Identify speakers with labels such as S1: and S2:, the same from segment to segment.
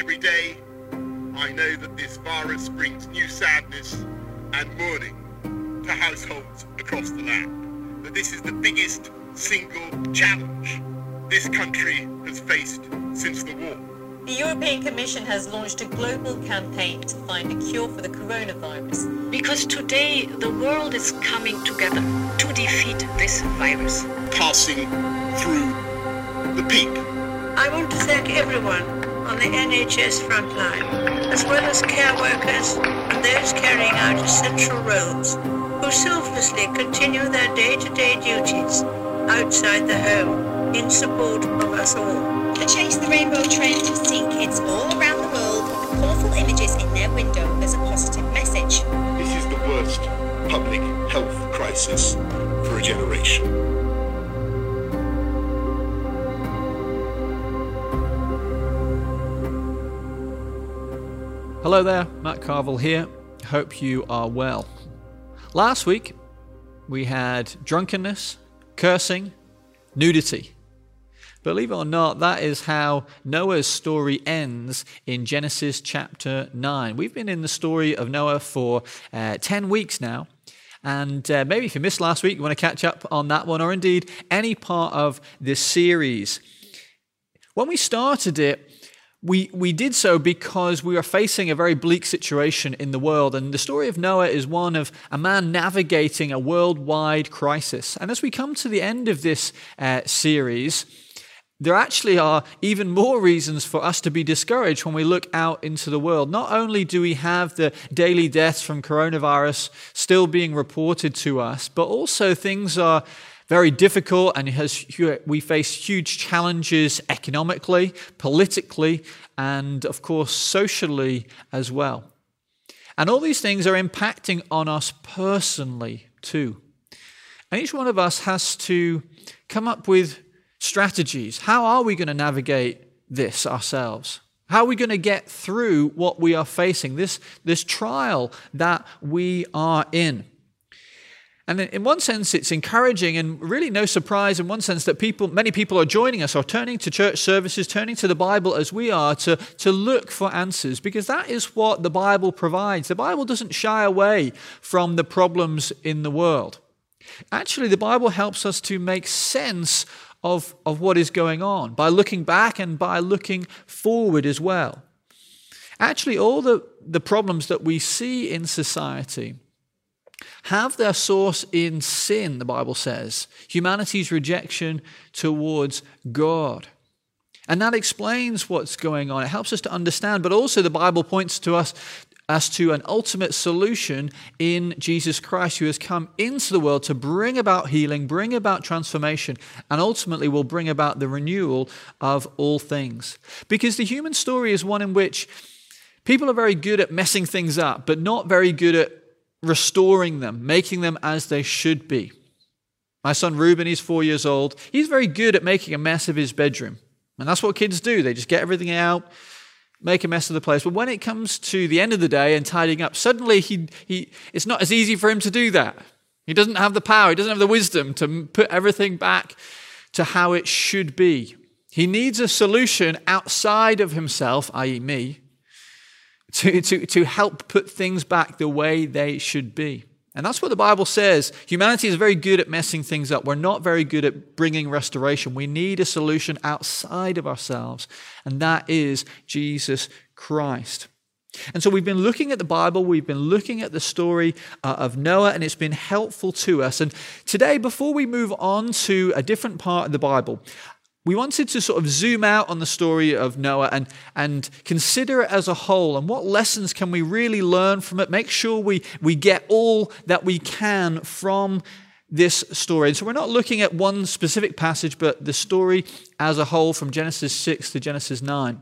S1: Every day, I know that this virus brings new sadness and mourning to households across the land. That this is the biggest single challenge this country has faced since the war.
S2: The European Commission has launched a global campaign to find a cure for the coronavirus.
S3: Because today the world is coming together to defeat this virus.
S1: Passing through the peak.
S4: I want to thank everyone on the NHS frontline, as well as care workers and those carrying out essential roles, who selflessly continue their day-to-day duties outside the home in support of us all.
S5: The Chase the Rainbow trend has seen kids all around the world with colourful images in their window as a positive message.
S1: This is the worst public health crisis for a generation.
S6: Hello there, Matt Carville here. Hope you are well. Last week, we had drunkenness, cursing, nudity. Believe it or not, that is how Noah's story ends in Genesis chapter 9. We've been in the story of Noah for uh, 10 weeks now. And uh, maybe if you missed last week, you want to catch up on that one, or indeed any part of this series. When we started it, we, we did so because we were facing a very bleak situation in the world. And the story of Noah is one of a man navigating a worldwide crisis. And as we come to the end of this uh, series, there actually are even more reasons for us to be discouraged when we look out into the world. Not only do we have the daily deaths from coronavirus still being reported to us, but also things are very difficult and has, we face huge challenges economically, politically, and of course socially as well. And all these things are impacting on us personally too. And each one of us has to come up with strategies. How are we going to navigate this ourselves? How are we going to get through what we are facing, this, this trial that we are in? And in one sense, it's encouraging and really no surprise in one sense that people, many people are joining us or turning to church services, turning to the Bible as we are to, to look for answers because that is what the Bible provides. The Bible doesn't shy away from the problems in the world. Actually, the Bible helps us to make sense of, of what is going on by looking back and by looking forward as well. Actually, all the, the problems that we see in society have their source in sin, the Bible says, humanity's rejection towards God. And that explains what's going on. It helps us to understand, but also the Bible points to us as to an ultimate solution in Jesus Christ, who has come into the world to bring about healing, bring about transformation, and ultimately will bring about the renewal of all things. Because the human story is one in which people are very good at messing things up, but not very good at restoring them, making them as they should be. My son Ruben, he's four years old. He's very good at making a mess of his bedroom. And that's what kids do. They just get everything out, make a mess of the place. But when it comes to the end of the day and tidying up, suddenly he, he, it's not as easy for him to do that. He doesn't have the power, he doesn't have the wisdom to put everything back to how it should be. He needs a solution outside of himself, i.e., me, to, to, to help put things back the way they should be. And that's what the Bible says. Humanity is very good at messing things up. We're not very good at bringing restoration. We need a solution outside of ourselves, and that is Jesus Christ. And so we've been looking at the Bible, we've been looking at the story uh, of Noah, and it's been helpful to us. And today, before we move on to a different part of the Bible, we wanted to sort of zoom out on the story of Noah and, and consider it as a whole and what lessons can we really learn from it. Make sure we, we get all that we can from this story. And so we're not looking at one specific passage, but the story as a whole from Genesis 6 to Genesis 9.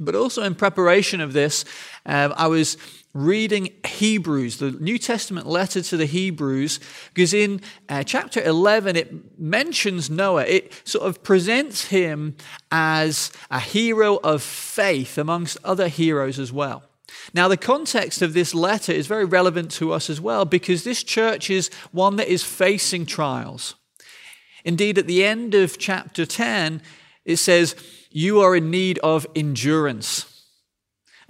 S6: But also in preparation of this, um, I was reading Hebrews, the New Testament letter to the Hebrews, because in uh, chapter 11 it mentions Noah. It sort of presents him as a hero of faith amongst other heroes as well. Now, the context of this letter is very relevant to us as well because this church is one that is facing trials. Indeed, at the end of chapter 10, it says, You are in need of endurance.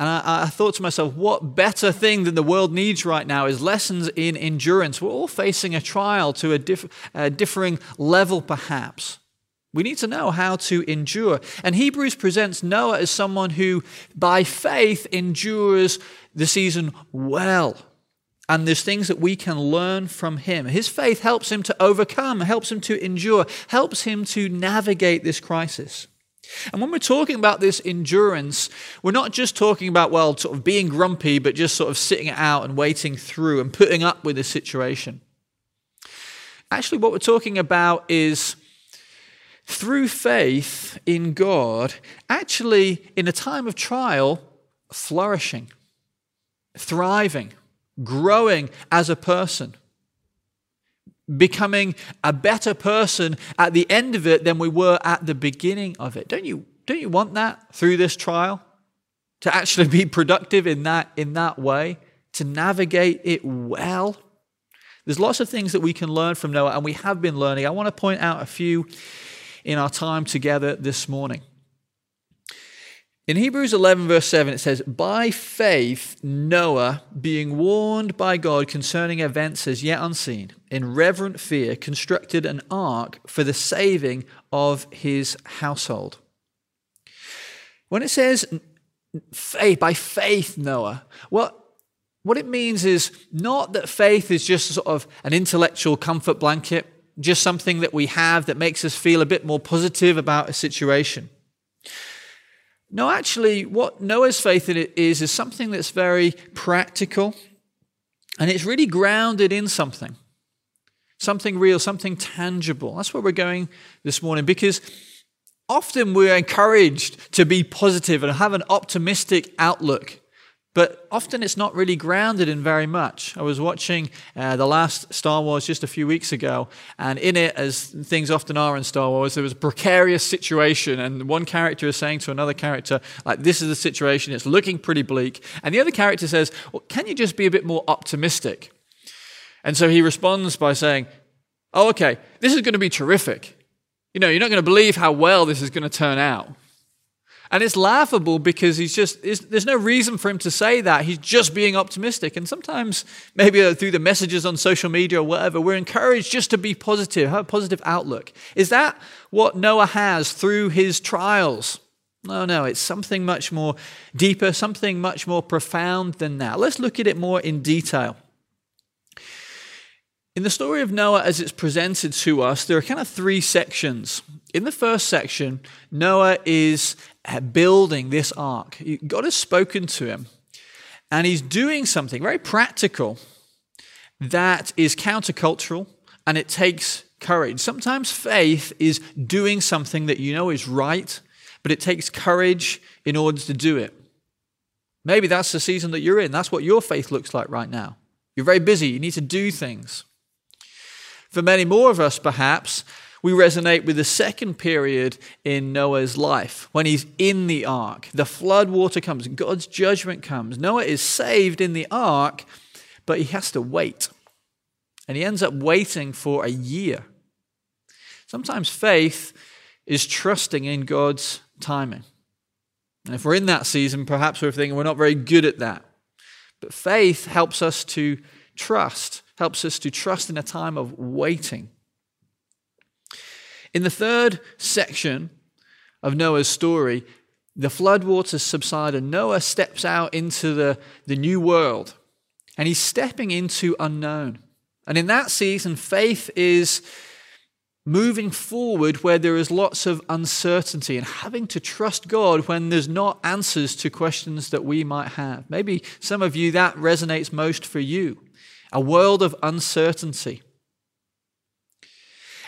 S6: And I, I, thought to myself, what better thing than the world needs right now is lessons in endurance. We're all facing a trial to a, diff, a differing level, perhaps. We need to know how to endure. And Hebrews presents Noah as someone who, by faith, endures the season well. And there's things that we can learn from him. His faith helps him to overcome, helps him to endure, helps him to navigate this crisis. And when we're talking about this endurance, we're not just talking about, well, sort of being grumpy, but just sort of sitting it out and waiting through and putting up with the situation. Actually, what we're talking about is through faith in God, actually, in a time of trial, flourishing, thriving, growing as a person becoming a better person at the end of it than we were at the beginning of it. Don't you, don't you want that through this trial? To actually be productive in that, in that way, to navigate it well. There's lots of things that we can learn from Noah, and we have been learning. I want to point out a few in our time together this morning. In Hebrews 11, verse 7, it says, By faith, Noah, being warned by God concerning events as yet unseen, in reverent fear, constructed an ark for the saving of his household. When it says faith, by faith, Noah, well, what it means is not that faith is just sort of an intellectual comfort blanket, just something that we have that makes us feel a bit more positive about a situation. No, actually, what Noah's faith in it is, is something that's very practical and it's really grounded in something. Something real, something tangible. That's where we're going this morning because often we're encouraged to be positive and have an optimistic outlook. But often it's not really grounded in very much. I was watching uh, the last Star Wars just a few weeks ago, and in it, as things often are in Star Wars, there was a precarious situation, and one character is saying to another character, like, this is the situation, it's looking pretty bleak. And the other character says, well, can you just be a bit more optimistic? And so he responds by saying, oh, okay, this is going to be terrific. You know, you're not going to believe how well this is going to turn out. And it's laughable because he's just, there's no reason for him to say that. He's just being optimistic. And sometimes, maybe uh, through the messages on social media or whatever, we're encouraged just to be positive, have a positive outlook. Is that what Noah has through his trials? No, no, it's something much more deeper, something much more profound than that. Let's look at it more in detail. In the story of Noah, as it's presented to us, there are kind of three sections. In the first section, Noah is uh, building this ark. God has spoken to him, and he's doing something very practical that is countercultural and it takes courage. Sometimes faith is doing something that you know is right, but it takes courage in order to do it. Maybe that's the season that you're in. That's what your faith looks like right now. You're very busy, you need to do things. For many more of us, perhaps, we resonate with the second period in Noah's life when he's in the ark. The flood water comes, God's judgment comes. Noah is saved in the ark, but he has to wait. And he ends up waiting for a year. Sometimes faith is trusting in God's timing. And if we're in that season, perhaps we're thinking we're not very good at that. But faith helps us to trust helps us to trust in a time of waiting. In the third section of Noah's story, the floodwaters subside and Noah steps out into the, the new world and he's stepping into unknown. And in that season, faith is moving forward where there is lots of uncertainty and having to trust God when there's not answers to questions that we might have. Maybe some of you that resonates most for you a world of uncertainty.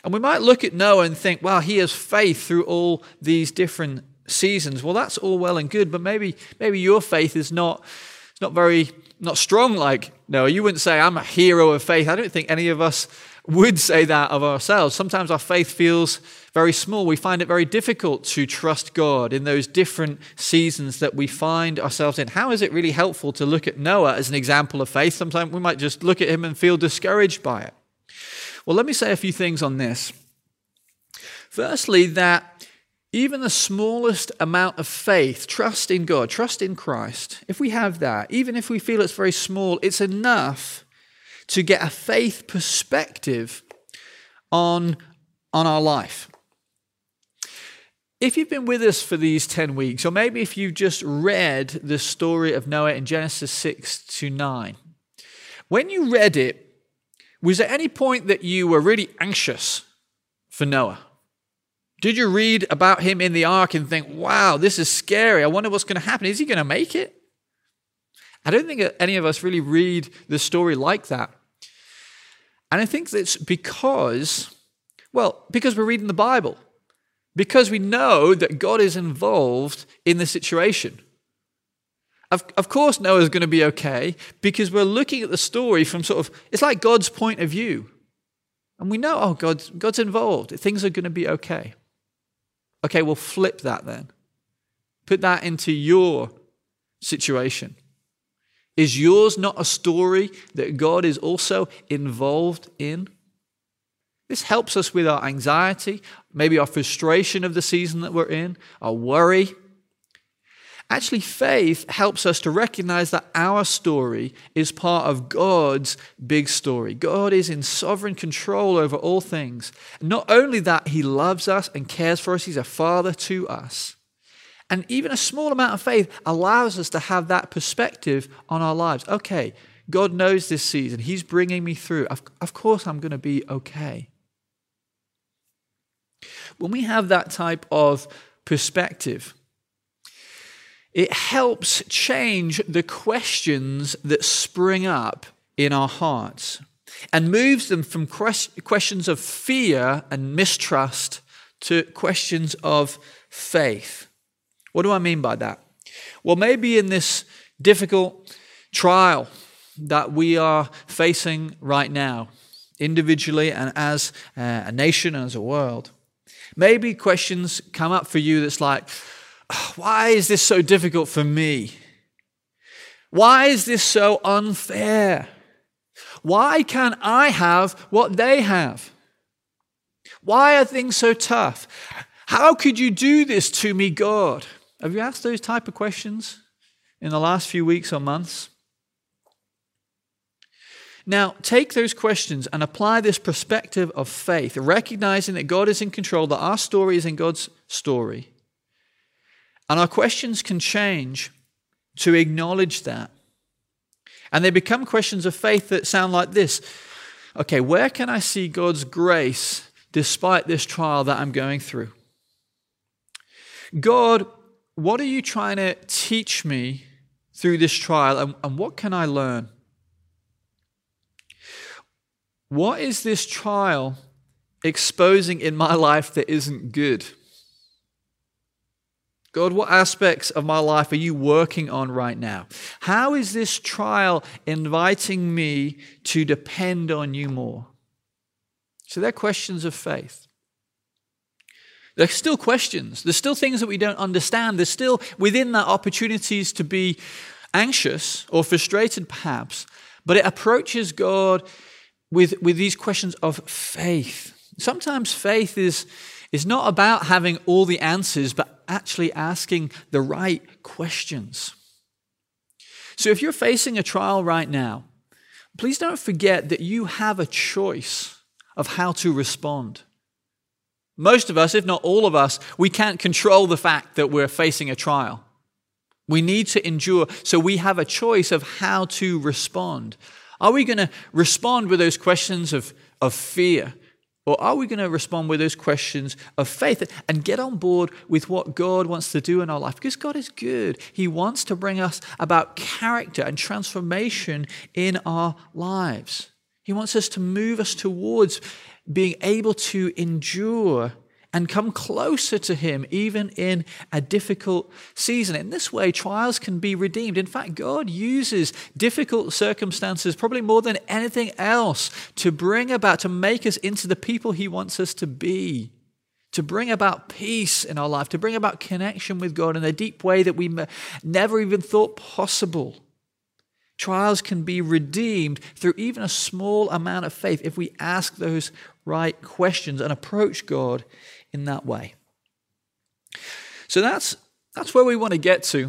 S6: And we might look at Noah and think, well, he has faith through all these different seasons. Well, that's all well and good, but maybe, maybe your faith is not, not very not strong like Noah. You wouldn't say, I'm a hero of faith. I don't think any of us would say that of ourselves. Sometimes our faith feels very small. We find it very difficult to trust God in those different seasons that we find ourselves in. How is it really helpful to look at Noah as an example of faith? Sometimes we might just look at him and feel discouraged by it. Well, let me say a few things on this. Firstly, that even the smallest amount of faith, trust in God, trust in Christ, if we have that, even if we feel it's very small, it's enough to get a faith perspective on, on our life. If you've been with us for these 10 weeks, or maybe if you've just read the story of Noah in Genesis 6 to 9, when you read it, was there any point that you were really anxious for Noah? Did you read about him in the ark and think, wow, this is scary? I wonder what's going to happen. Is he going to make it? I don't think any of us really read the story like that. And I think that's because, well, because we're reading the Bible, because we know that God is involved in the situation. Of, of course, Noah's going to be okay because we're looking at the story from sort of, it's like God's point of view. And we know, oh, God's, God's involved. Things are going to be okay. Okay, well, flip that then. Put that into your situation. Is yours not a story that God is also involved in? This helps us with our anxiety, maybe our frustration of the season that we're in, our worry. Actually, faith helps us to recognize that our story is part of God's big story. God is in sovereign control over all things. Not only that, He loves us and cares for us, He's a father to us. And even a small amount of faith allows us to have that perspective on our lives. Okay, God knows this season, He's bringing me through. Of, of course, I'm going to be okay. When we have that type of perspective, it helps change the questions that spring up in our hearts and moves them from questions of fear and mistrust to questions of faith. What do I mean by that? Well, maybe in this difficult trial that we are facing right now, individually and as a nation, and as a world, maybe questions come up for you that's like, oh, why is this so difficult for me? Why is this so unfair? Why can't I have what they have? Why are things so tough? How could you do this to me, God? Have you asked those type of questions in the last few weeks or months? Now, take those questions and apply this perspective of faith, recognizing that God is in control, that our story is in God's story, and our questions can change to acknowledge that. And they become questions of faith that sound like this Okay, where can I see God's grace despite this trial that I'm going through? God, what are you trying to teach me through this trial, and, and what can I learn? What is this trial exposing in my life that isn't good? God, what aspects of my life are you working on right now? How is this trial inviting me to depend on you more? So they're questions of faith. There's still questions. There's still things that we don't understand. There's still within that opportunities to be anxious or frustrated, perhaps. But it approaches God with, with these questions of faith. Sometimes faith is, is not about having all the answers, but actually asking the right questions. So if you're facing a trial right now, please don't forget that you have a choice of how to respond. Most of us, if not all of us, we can't control the fact that we're facing a trial. We need to endure, so we have a choice of how to respond. Are we going to respond with those questions of, of fear? Or are we going to respond with those questions of faith and get on board with what God wants to do in our life? Because God is good. He wants to bring us about character and transformation in our lives. He wants us to move us towards being able to endure and come closer to Him even in a difficult season. In this way, trials can be redeemed. In fact, God uses difficult circumstances probably more than anything else to bring about, to make us into the people He wants us to be. To bring about peace in our life, to bring about connection with God in a deep way that we never even thought possible. Trials can be redeemed through even a small amount of faith if we ask those right questions and approach God in that way. So that's that's where we want to get to.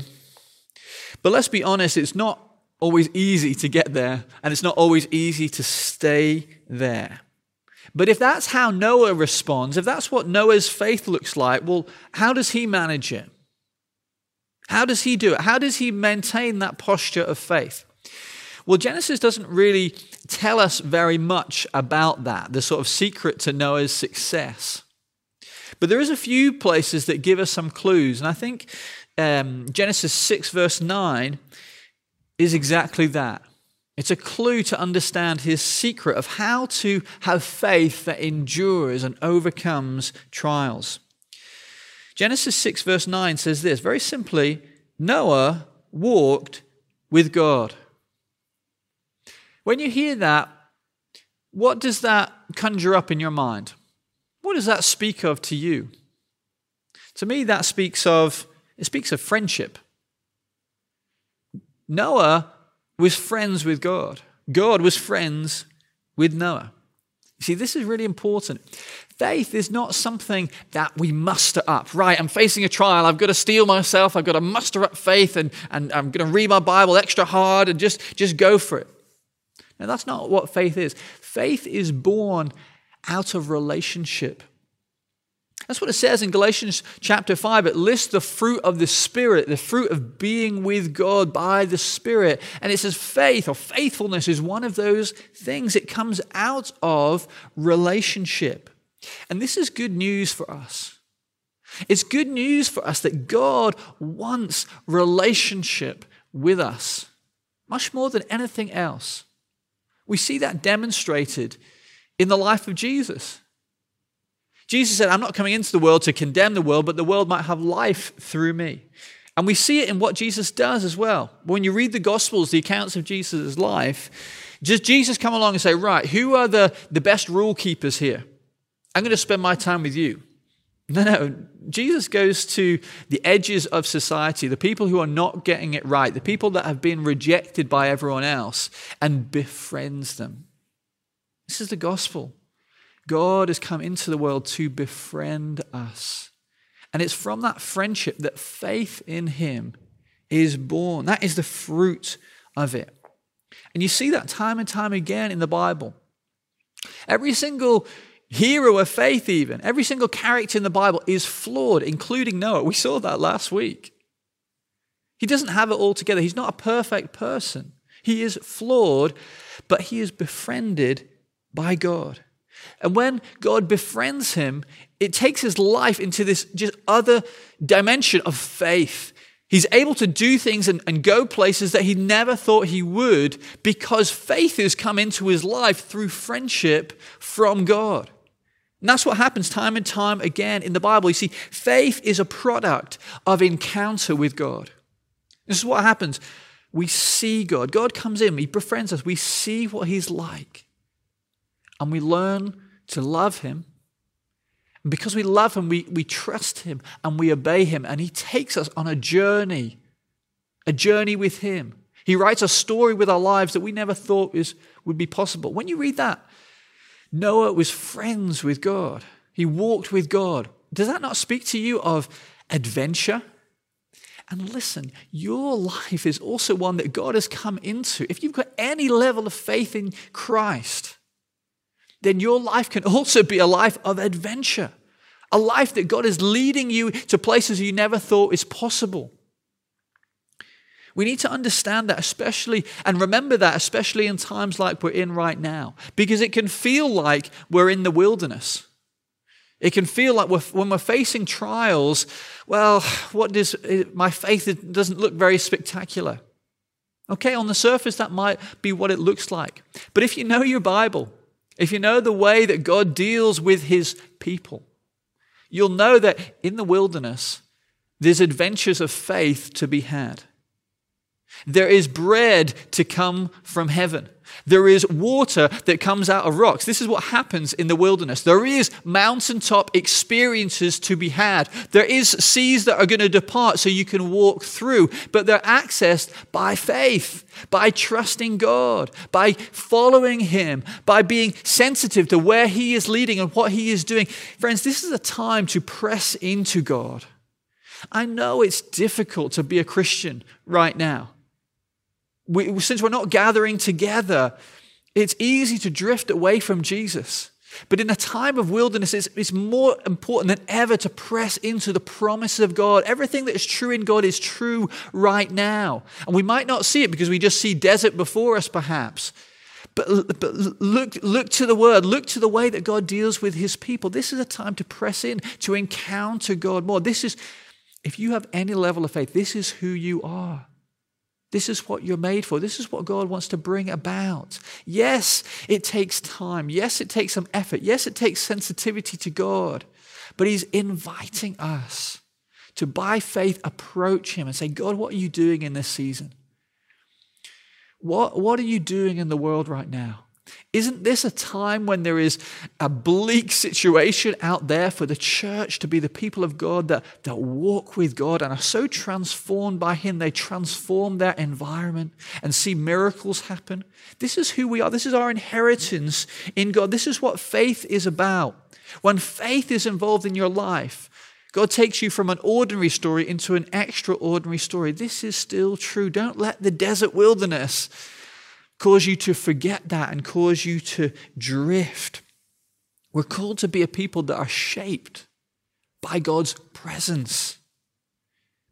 S6: But let's be honest, it's not always easy to get there, and it's not always easy to stay there. But if that's how Noah responds, if that's what Noah's faith looks like, well, how does he manage it? How does he do it? How does he maintain that posture of faith? Well, Genesis doesn't really tell us very much about that, the sort of secret to Noah's success. But there is a few places that give us some clues, and I think um, Genesis 6, verse 9, is exactly that. It's a clue to understand his secret of how to have faith that endures and overcomes trials. Genesis 6, verse 9 says this very simply Noah walked with God. When you hear that, what does that conjure up in your mind? What does that speak of to you? To me, that speaks of it speaks of friendship. Noah was friends with God. God was friends with Noah. You see, this is really important. Faith is not something that we muster up. Right, I'm facing a trial. I've got to steel myself. I've got to muster up faith and, and I'm going to read my Bible extra hard and just, just go for it. Now, that's not what faith is. Faith is born out of relationship that's what it says in Galatians chapter 5. It lists the fruit of the Spirit, the fruit of being with God by the Spirit. And it says faith or faithfulness is one of those things. It comes out of relationship. And this is good news for us. It's good news for us that God wants relationship with us, much more than anything else. We see that demonstrated in the life of Jesus. Jesus said, I'm not coming into the world to condemn the world, but the world might have life through me. And we see it in what Jesus does as well. When you read the Gospels, the accounts of Jesus' life, does Jesus come along and say, Right, who are the, the best rule keepers here? I'm going to spend my time with you. No, no. Jesus goes to the edges of society, the people who are not getting it right, the people that have been rejected by everyone else, and befriends them. This is the gospel. God has come into the world to befriend us. And it's from that friendship that faith in Him is born. That is the fruit of it. And you see that time and time again in the Bible. Every single hero of faith, even, every single character in the Bible is flawed, including Noah. We saw that last week. He doesn't have it all together. He's not a perfect person. He is flawed, but he is befriended by God. And when God befriends him, it takes his life into this just other dimension of faith. He's able to do things and, and, go places that he never thought he would because faith has come into his life through friendship from God. And that's what happens time and time again in the Bible. You see, faith is a product of encounter with God. This is what happens. We see God. God comes in, He befriends us. We see what He's like and we learn to love him. And because we love him, we, we trust him and we obey him. And he takes us on a journey, a journey with him. He writes a story with our lives that we never thought was, would be possible. When you read that, Noah was friends with God, he walked with God. Does that not speak to you of adventure? And listen, your life is also one that God has come into. If you've got any level of faith in Christ, then your life can also be a life of adventure, a life that God is leading you to places you never thought is possible. We need to understand that, especially, and remember that, especially in times like we're in right now, because it can feel like we're in the wilderness. It can feel like we're, when we're facing trials, well, what does my faith doesn't look very spectacular. Okay, on the surface, that might be what it looks like. But if you know your Bible, if you know the way that God deals with his people, you'll know that in the wilderness, there's adventures of faith to be had. There is bread to come from heaven. There is water that comes out of rocks. This is what happens in the wilderness. There is mountaintop experiences to be had. There is seas that are going to depart so you can walk through, but they're accessed by faith, by trusting God, by following Him, by being sensitive to where He is leading and what He is doing. Friends, this is a time to press into God. I know it's difficult to be a Christian right now. We, since we're not gathering together, it's easy to drift away from Jesus. But in a time of wilderness, it's, it's, more important than ever to press into the promises of God. Everything that is true in God is true right now. And we might not see it because we just see desert before us, perhaps. But, but look, look to the word, look to the way that God deals with his people. This is a time to press in, to encounter God more. This is, if you have any level of faith, this is who you are. This is what you're made for. This is what God wants to bring about. Yes, it takes time. Yes, it takes some effort. Yes, it takes sensitivity to God. But He's inviting us to, by faith, approach Him and say, God, what are you doing in this season? What, what are you doing in the world right now? Isn't this a time when there is a bleak situation out there for the church to be the people of God that, that walk with God and are so transformed by Him, they transform their environment and see miracles happen? This is who we are. This is our inheritance in God. This is what faith is about. When faith is involved in your life, God takes you from an ordinary story into an extraordinary story. This is still true. Don't let the desert wilderness cause you to forget that and cause you to drift. We're called to be a people that are shaped by God's presence,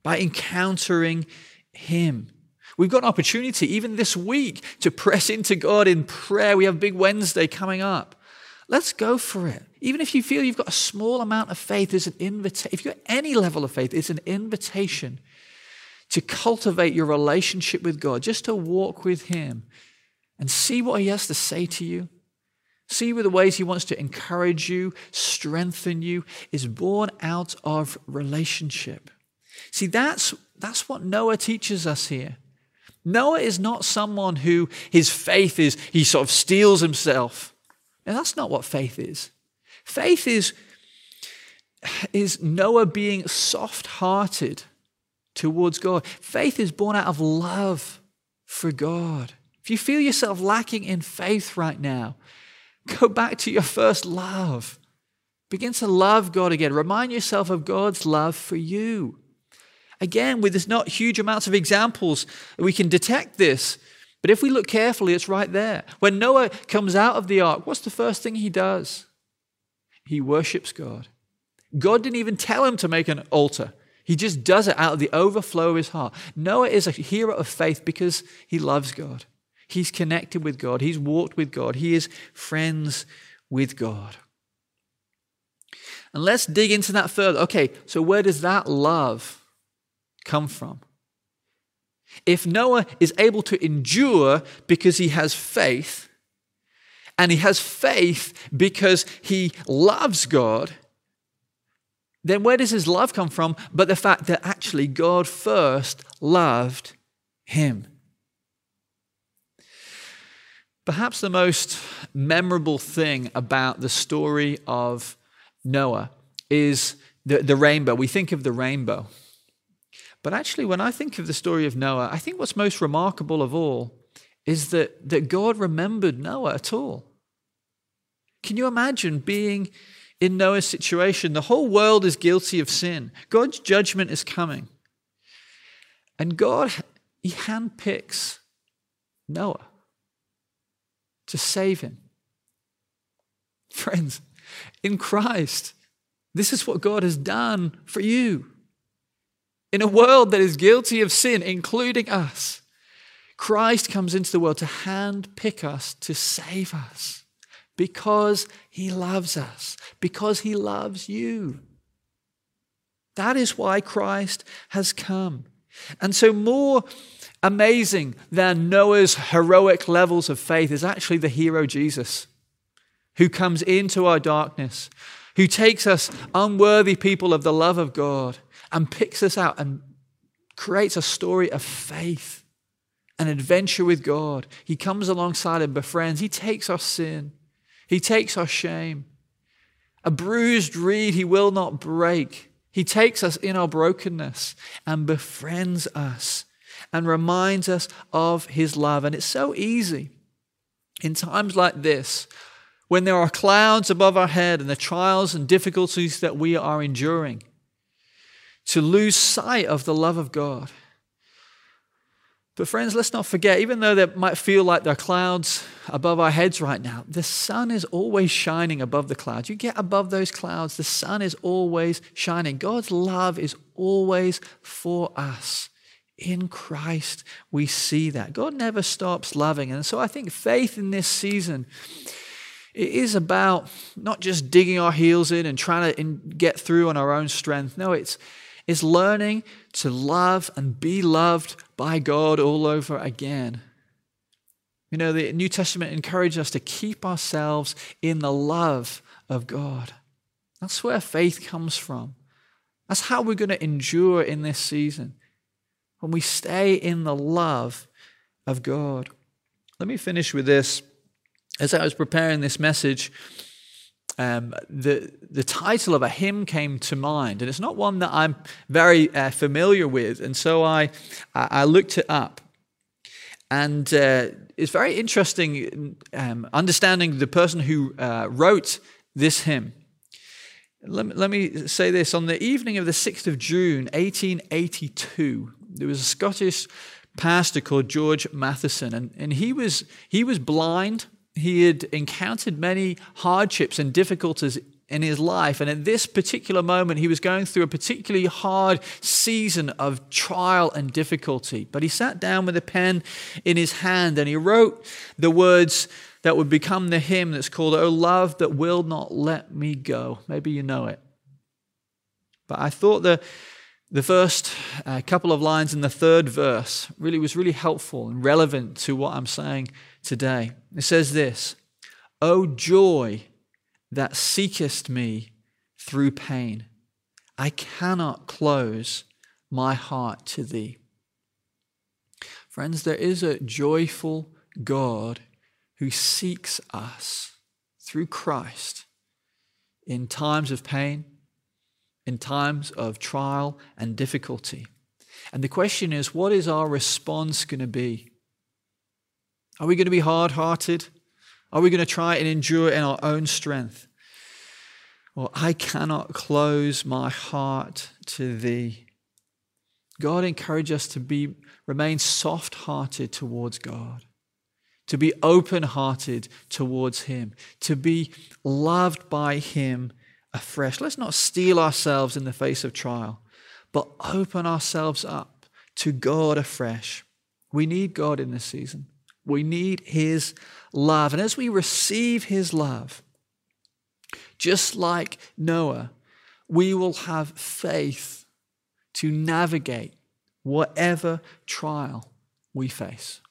S6: by encountering Him. We've got an opportunity, even this week, to press into God in prayer. We have Big Wednesday coming up. Let's go for it. Even if you feel you've got a small amount of faith, there's an invitation. If you've got any level of faith, it's an invitation to cultivate your relationship with God, just to walk with Him, and see what He has to say to you. See where the ways He wants to encourage you, strengthen you, is born out of relationship. See, that's, that's what Noah teaches us here. Noah is not someone who his faith is, he sort of steels himself. Now, that's not what faith is. Faith is, is Noah being soft hearted towards God. Faith is born out of love for God. If you feel yourself lacking in faith right now, go back to your first love. Begin to love God again. Remind yourself of God's love for you. Again, with there's not huge amounts of examples, we can detect this. But if we look carefully, it's right there. When Noah comes out of the ark, what's the first thing he does? He worships God. God didn't even tell him to make an altar. He just does it out of the overflow of his heart. Noah is a hero of faith because he loves God. He's connected with God. He's walked with God. He is friends with God. And let's dig into that further. Okay, so where does that love come from? If Noah is able to endure because he has faith, and he has faith because he loves God, then where does his love come from? But the fact that actually God first loved him. Perhaps the most memorable thing about the story of Noah is the, the rainbow. We think of the rainbow. But actually, when I think of the story of Noah, I think what's most remarkable of all is that, that God remembered Noah at all. Can you imagine being in Noah's situation? The whole world is guilty of sin, God's judgment is coming. And God, He handpicks Noah to save him. Friends, in Christ, this is what God has done for you. In a world that is guilty of sin, including us, Christ comes into the world to handpick us to save us because he loves us, because he loves you. That is why Christ has come. And so, more amazing than Noah's heroic levels of faith is actually the hero Jesus, who comes into our darkness, who takes us, unworthy people of the love of God, and picks us out and creates a story of faith, an adventure with God. He comes alongside and befriends. He takes our sin, He takes our shame. A bruised reed He will not break. He takes us in our brokenness and befriends us and reminds us of his love. And it's so easy in times like this, when there are clouds above our head and the trials and difficulties that we are enduring, to lose sight of the love of God. But, friends, let's not forget, even though there might feel like there are clouds above our heads right now, the sun is always shining above the clouds. You get above those clouds, the sun is always shining. God's love is always for us. In Christ, we see that. God never stops loving. And so I think faith in this season it is about not just digging our heels in and trying to get through on our own strength. No, it's, it's learning to love and be loved by God all over again. You know, the New Testament encourages us to keep ourselves in the love of God. That's where faith comes from. That's how we're going to endure in this season. When we stay in the love of God. Let me finish with this as I was preparing this message, um, the, the title of a hymn came to mind, and it's not one that I'm very uh, familiar with, and so I, I looked it up. And uh, it's very interesting um, understanding the person who uh, wrote this hymn. Let, let me say this on the evening of the 6th of June, 1882, there was a Scottish pastor called George Matheson, and, and he, was, he was blind he had encountered many hardships and difficulties in his life. And at this particular moment, he was going through a particularly hard season of trial and difficulty. But he sat down with a pen in his hand and he wrote the words that would become the hymn that's called, O Love That Will Not Let Me Go. Maybe you know it. But I thought the, the first uh, couple of lines in the third verse really was really helpful and relevant to what I'm saying today. It says this O joy that seekest me through pain, I cannot close my heart to thee. Friends, there is a joyful God who seeks us through Christ in times of pain, in times of trial and difficulty. And the question is, what is our response going to be? Are we going to be hard hearted? Are we going to try and endure in our own strength? Well, I cannot close my heart to thee. God encourages us to be remain soft-hearted towards God, to be open-hearted towards him, to be loved by him afresh. Let's not steel ourselves in the face of trial, but open ourselves up to God afresh. We need God in this season. We need His love. And as we receive His love, just like Noah, we will have faith to navigate whatever trial we face.